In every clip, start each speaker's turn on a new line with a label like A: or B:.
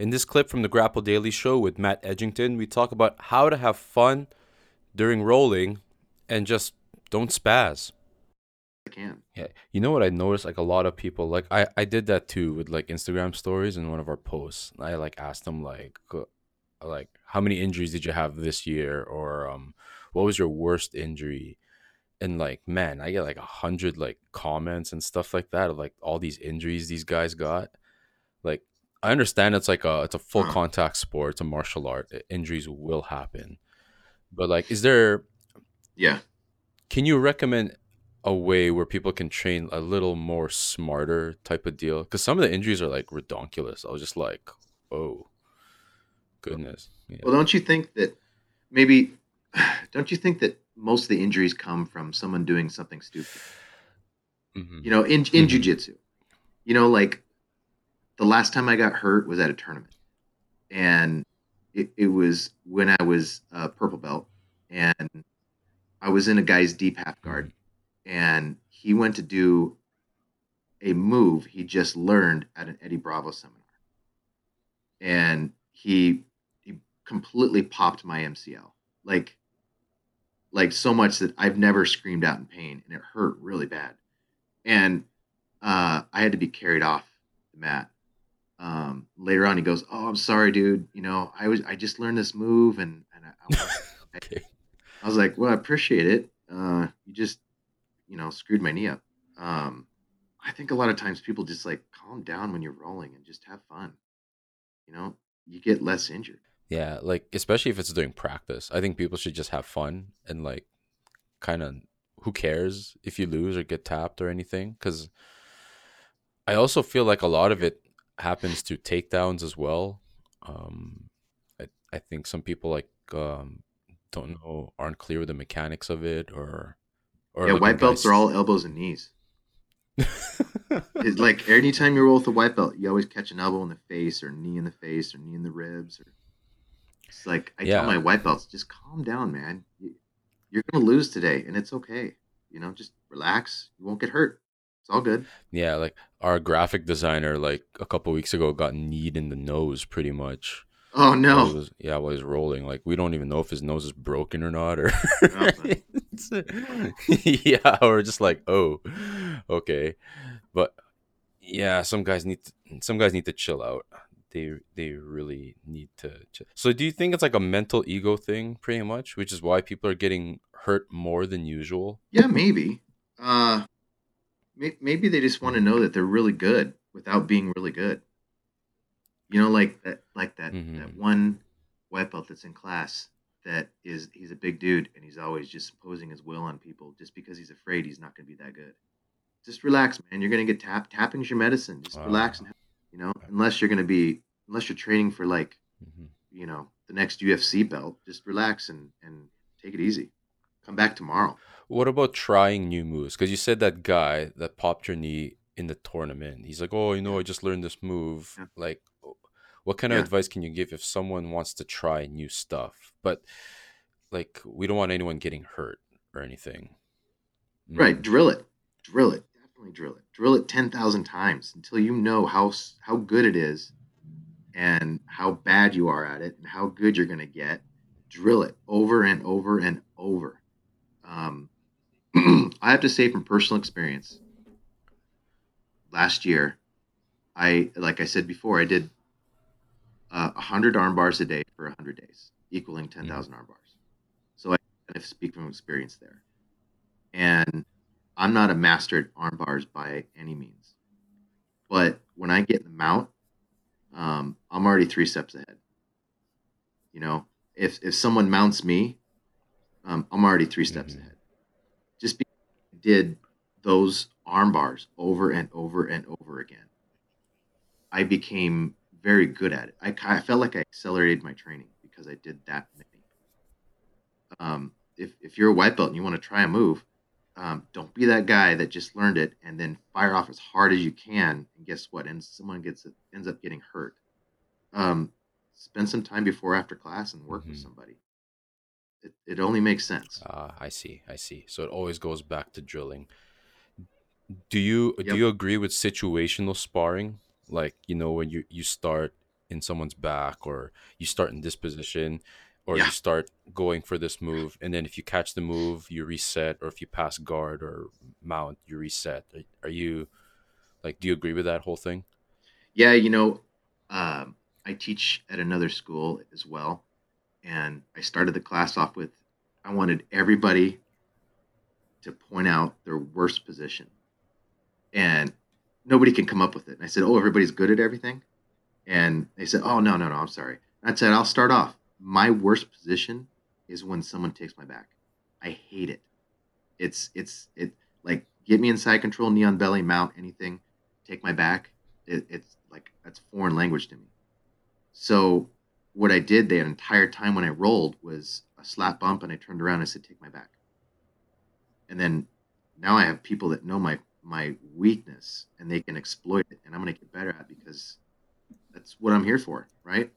A: In this clip from the Grapple Daily Show with Matt Edgington, we talk about how to have fun during rolling and just don't spaz.
B: I can.
A: Yeah. You know what I noticed? Like a lot of people, like I, I did that too with like Instagram stories in one of our posts. I like asked them like, like how many injuries did you have this year, or um, what was your worst injury? And like, man, I get like a hundred like comments and stuff like that of like all these injuries these guys got. Like, I understand it's like a it's a full contact sport, it's a martial art. Injuries will happen, but like, is there
B: Yeah.
A: can you recommend a way where people can train a little more smarter type of deal? Because some of the injuries are like redonkulous. I was just like, oh, goodness. Yeah.
B: Well, don't you think that maybe? Don't you think that most of the injuries come from someone doing something stupid?
A: Mhm.
B: You know, in in
A: Mhm.
B: jujitsu, you know, like the last time I got hurt was at a tournament, and it, it was when I was a purple belt, and I was in a guy's deep half guard, and he went to do a move he just learned at an Eddie Bravo seminar, and he he completely popped my MCL, like like so much that I've never screamed out in pain, and it hurt really bad, and uh, I had to be carried off the mat. Um, later on, he goes, "Oh, I'm sorry, dude. You know, I was I just learned this move, and and I, I, was-
A: Okay.
B: I was like, well, I appreciate it. Uh, you just, you know, screwed my knee up. Um, I think a lot of times people just like calm down when you're rolling and just have fun. You know, you get less injured.
A: Yeah, like especially if it's during practice. I think people should just have fun and like kind of who cares if you lose or get tapped or anything cuz I also feel like a lot of it happens to takedowns as well. Um I I think some people like um don't know aren't clear with the mechanics of it or or
B: yeah, white belts
A: guys-
B: are all elbows and knees. It's like anytime you roll with a white belt, you always catch an elbow in the face or knee in the face or knee in the ribs. Or it's like I
A: Yeah.
B: tell my white belts, just calm down, man. You're gonna lose today, and it's okay. You know, just relax. You won't get hurt. It's all good.
A: Yeah, like our graphic designer like a couple weeks ago got kneed in the nose pretty much.
B: Oh
A: while
B: no!
A: was- yeah, while he's rolling, like we don't even know if his nose is broken or not, or yeah, or just like oh, okay, but yeah, some guys need to, some guys need to chill out. They they really need to. Chill. So, do you think it's like a mental ego thing, pretty much, which is why people are getting hurt more than usual?
B: Yeah, maybe. Uh, maybe they just want to know that they're really good without being really good. You know, like that, like that,
A: Mhm.
B: that one white belt that's in class that is he's a big dude and he's always just imposing his will on people just because he's afraid he's not going to be that good. Just relax, man. You're going to get tapped. Tapping's your medicine. Just
A: Wow.
B: relax and you know, unless you're going to be unless you're training for like
A: Mhm.
B: you know the next UFC belt, just relax and and take it easy. Come back tomorrow.
A: What about trying new moves? Because you said that guy that popped your knee in the tournament. He's like, oh, you know, I just learned this move.
B: Yeah.
A: Like, what kind of
B: Yeah.
A: advice can you give if someone wants to try new stuff? But like, we don't want anyone getting hurt or anything.
B: Right,
A: Mm.
B: drill it, drill it, definitely drill it, drill it ten thousand times until you know how how good it is, and how bad you are at it, and how good you're gonna get. Drill it over and over and over. Um, I have to say from personal experience, last year, I like I said before, I did uh, hundred arm bars a day for hundred days, equaling ten thousand arm bars. So I kind of speak from experience there and I'm not a master at arm bars by any means. But when I get in the mount, um, I'm already three steps ahead. You know, if if someone mounts me, um, I'm already 3 steps
A: Mhm.
B: ahead. Just because I did those arm bars over and over and over again, I became very good at it. I, I felt like I accelerated my training because I did that many. Um, if if you're a white belt and you want to try a move, um, don't be that guy that just learned it and then fire off as hard as you can. And guess what? And someone gets ends up getting hurt. Um, spend some time before after class and work with
A: Mhm.
B: somebody. It, it only makes sense.
A: Ah, I see. I see. So it always goes back to drilling. Do you do you agree with situational sparring? Like, you know, when you you start in someone's back or you start in this position or
B: Yeah.
A: you start going for this move and then if you catch the move you reset or if you pass guard or mount you reset are, are you like do you agree with that whole thing
B: Yeah, you know, um, I teach at another school as well, and I started the class off with I wanted everybody to point out their worst position, and nobody can come up with it. And I said, "Oh, everybody's good at everything," and they said, "Oh, no, no, no, I'm sorry." I said, "I'll start off. My worst position is when someone takes my back. I hate it. It's it's it like get me inside control, knee on belly, mount anything, take my back. It, it's like that's foreign language to me. So what I did the entire time when I rolled was a slap bump, and I turned around and I said, "Take my back." And then now I have people that know my my weakness and they can exploit it, and I'm going to get better at it because that's what I'm here for, right?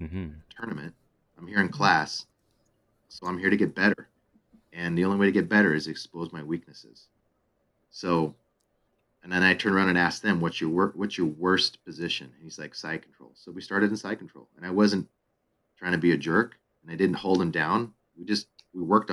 A: mm-hmm.
B: Tournament. I'm here in class, so I'm here to get better, and the only way to get better is expose my weaknesses. So, and then I turn around and ask them, "What's your wor- What's your worst position?" And he's like, "Side control." So we started in side control, and I wasn't trying to be a jerk, and I didn't hold him down. We just we worked